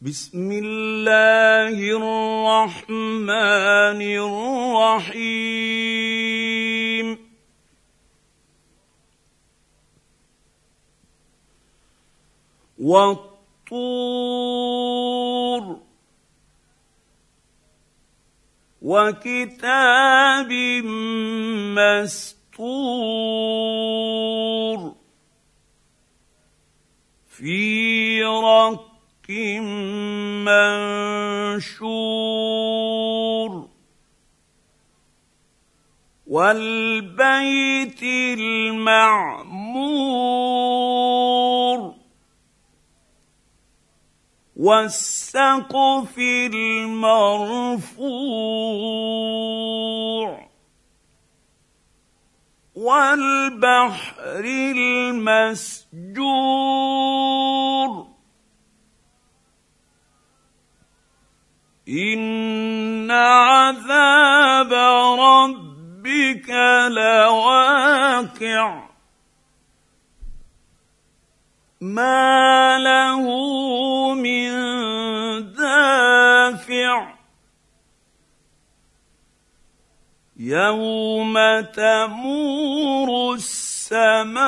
بسم الله الرحمن الرحيم. والطور وكتاب مسطور في رق منشور والبيت المعمور والسقف المرفوع والبحر المسجور ربك لواقع ما له من دافع يوم تمور السماء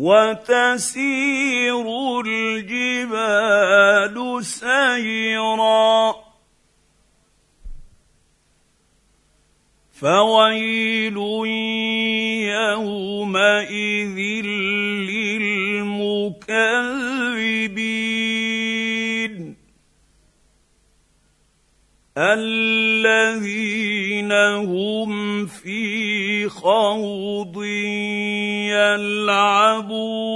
وتسير الجبال سيرا. فويل يومئذ للمكذبين. الذين هم في خوض يلعبون.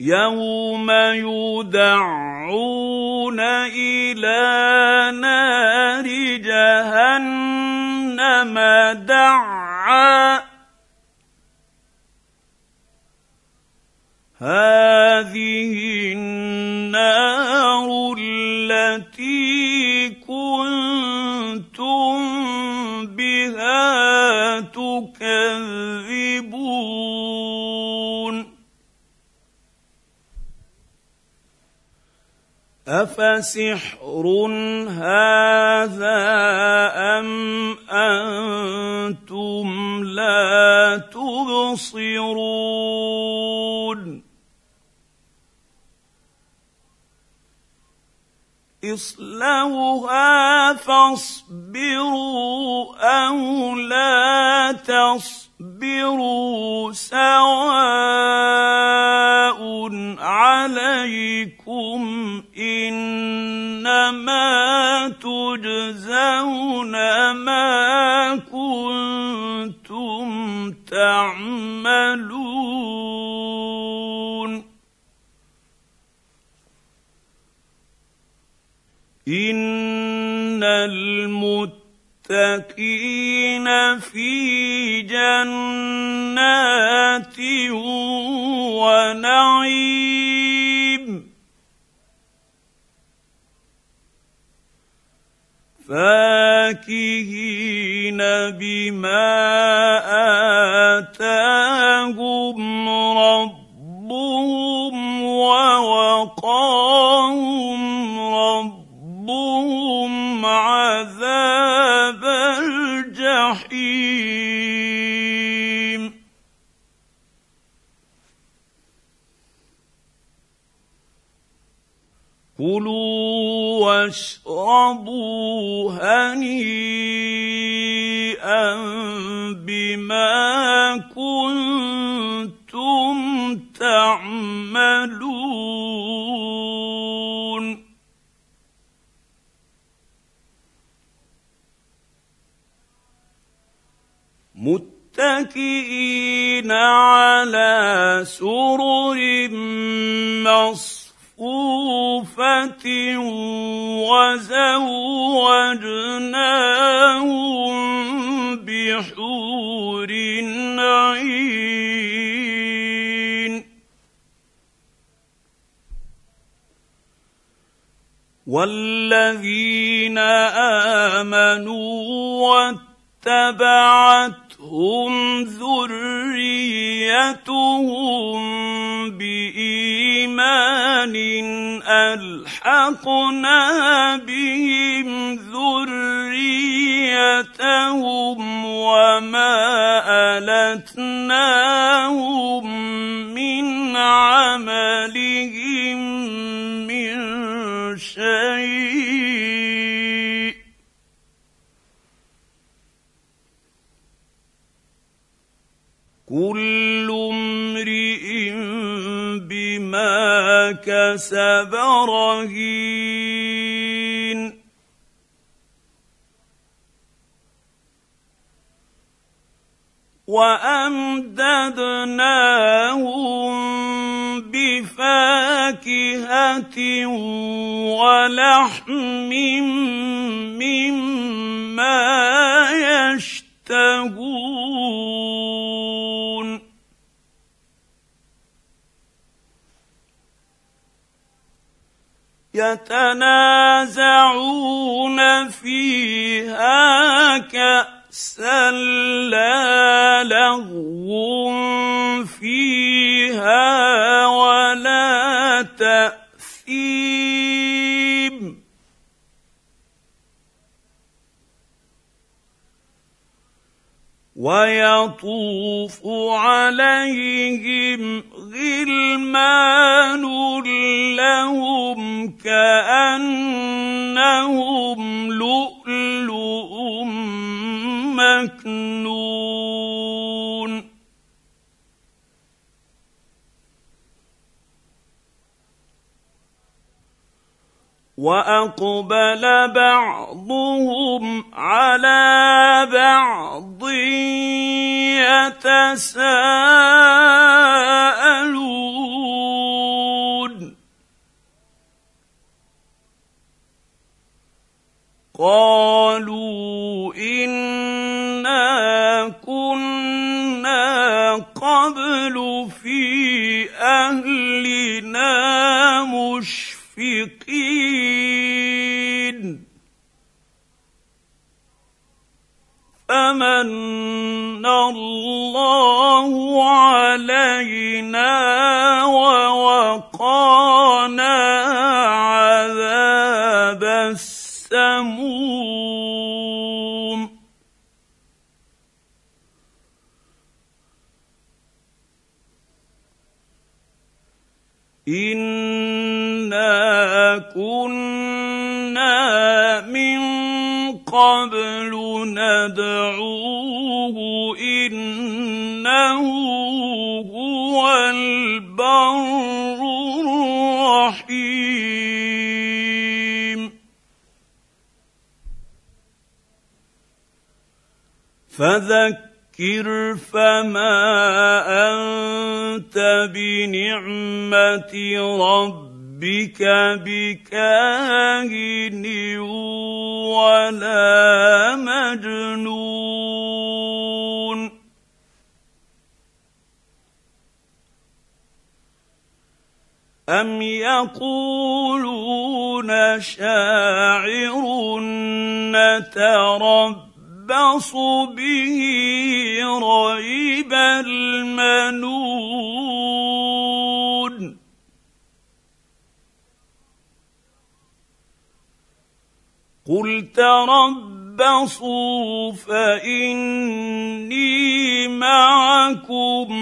يوم يدعون إلى نار جهنم دعا. هذه النار التي كنتم بها تكذبون. أفسحر هذا أم أنتم لا تبصرون؟ إصلوها فاصبروا أو لا تصبروا سواء عليكم إنما تجزون ما كنتم تعملون ان المتقين في جنات ونعيم فاكهين بما اتاهم ربهم ووقاهم واشربوا هنيئا بما كنتم تعملون متكئين على سرر مصفوفه وزوجناهم بحور عين والذين امنوا اتبعتهم ذريتهم بإيمان ألحقنا بهم ذريتهم وما ألتناهم من عملهم كسب رهين وأمددناهم بفاكهة ولحم مما يشتهون. يتنازعون فيها كأسا لا لغو فيها ولا تأثيم. ويطوف عليهم غلمان لهم كانهم لؤلؤ مكنون وأقبل بعضهم على بعض يتساءلون. قالوا إنا كنا قبل في أهلنا مشفقين فمن الله علينا ووقانا عذاب السموم. أنا قبل ندعوه إنه هو البر الرحيم. فذكر فما أنت بنعمة ربك بكاهن ولا مجنون. ام يقولون شاعر نتربص به ريب المنون تربصوا فإني معكم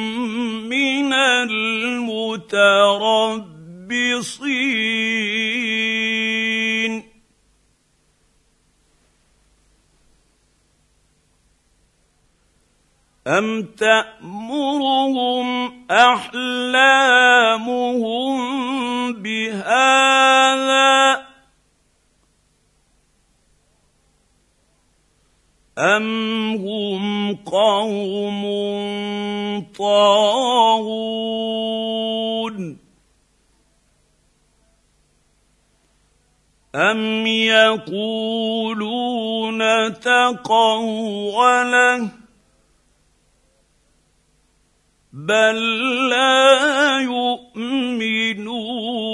من المتربصين. أم تأمرهم أحلامهم بهذا أم هم قوم طاغون أم يقولون تقوله بل لا يؤمنون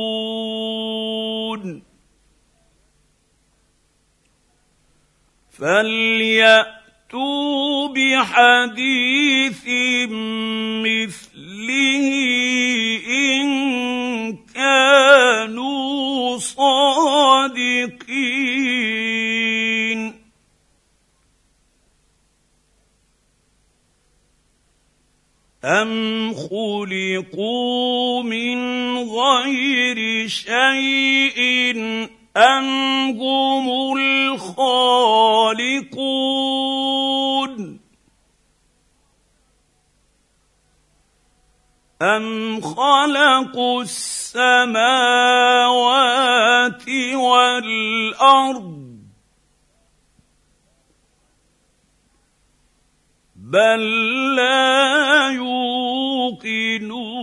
فليأتوا بحديث مثله إن كانوا صادقين. ام خلقوا من غير شيء أم هم الخالقون أم خلقوا السماوات والأرض بل لا يوقنون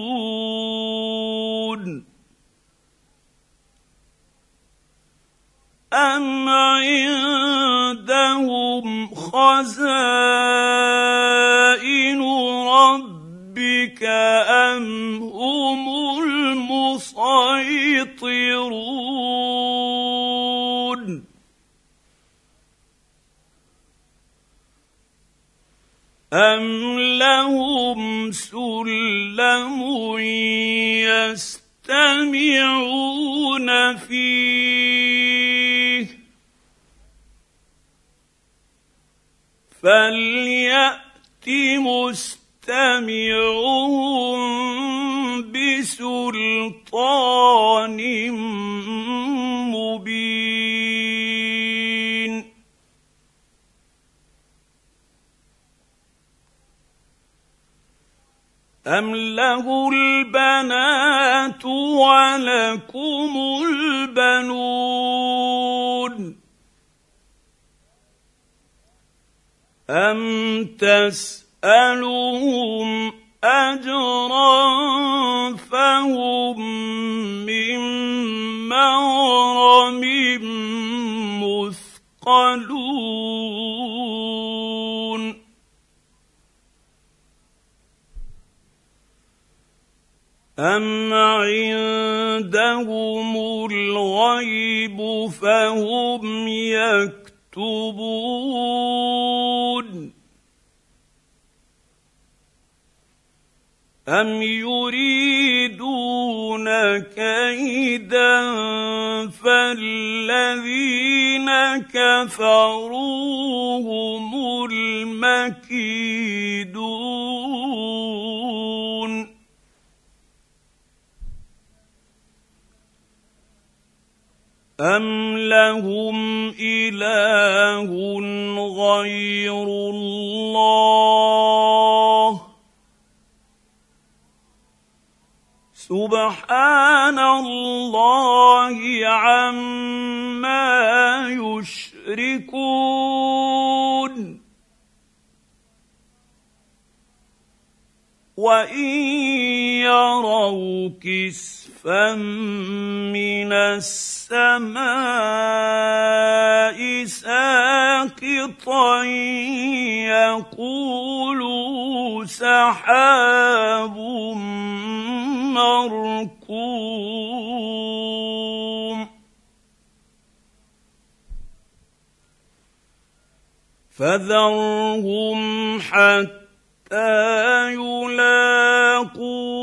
خزائن ربك أم هم المسيطرون؟ أم لهم سلم يستمعون فيه؟ فليأت مستمعهم بسلطان مبين. أم له البنات ولكم البنون. أم تسألهم أجرا فهم من مغرم مثقلون أم عندهم الغيب فهم يكتبون أم يريدون كيدا فالذين كفروا هم المكيدون أم لهم إله غير الله سبحان الله عما يشركون وان يروا كسفا من السماء ساقطا يقولوا سحاب مركوم. فذرهم حتى يلاقوا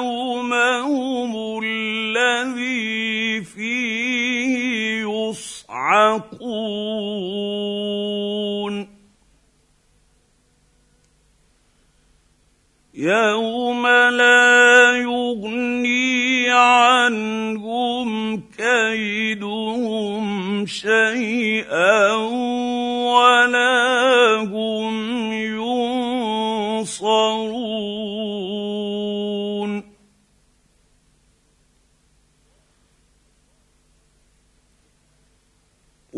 يومهم الذي فيه يصعقون. يوم لا يغني عنهم كيدهم شيئا ولا هم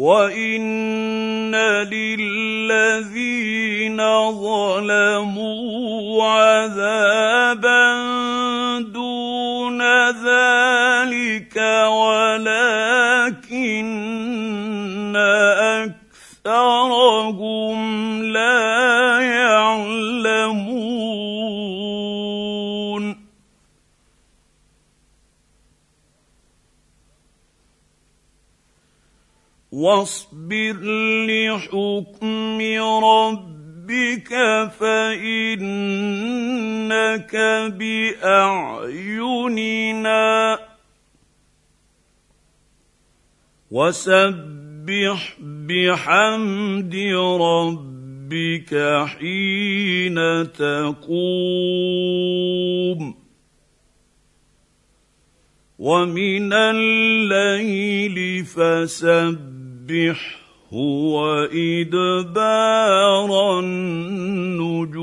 وان للذين ظلموا عذابا دون ذلك ولكن اكثرهم لا واصبر لحكم ربك فإنك بأعيننا. وسبح بحمد ربك حين تقوم. ومن الليل فسبحه وادبار النجوم.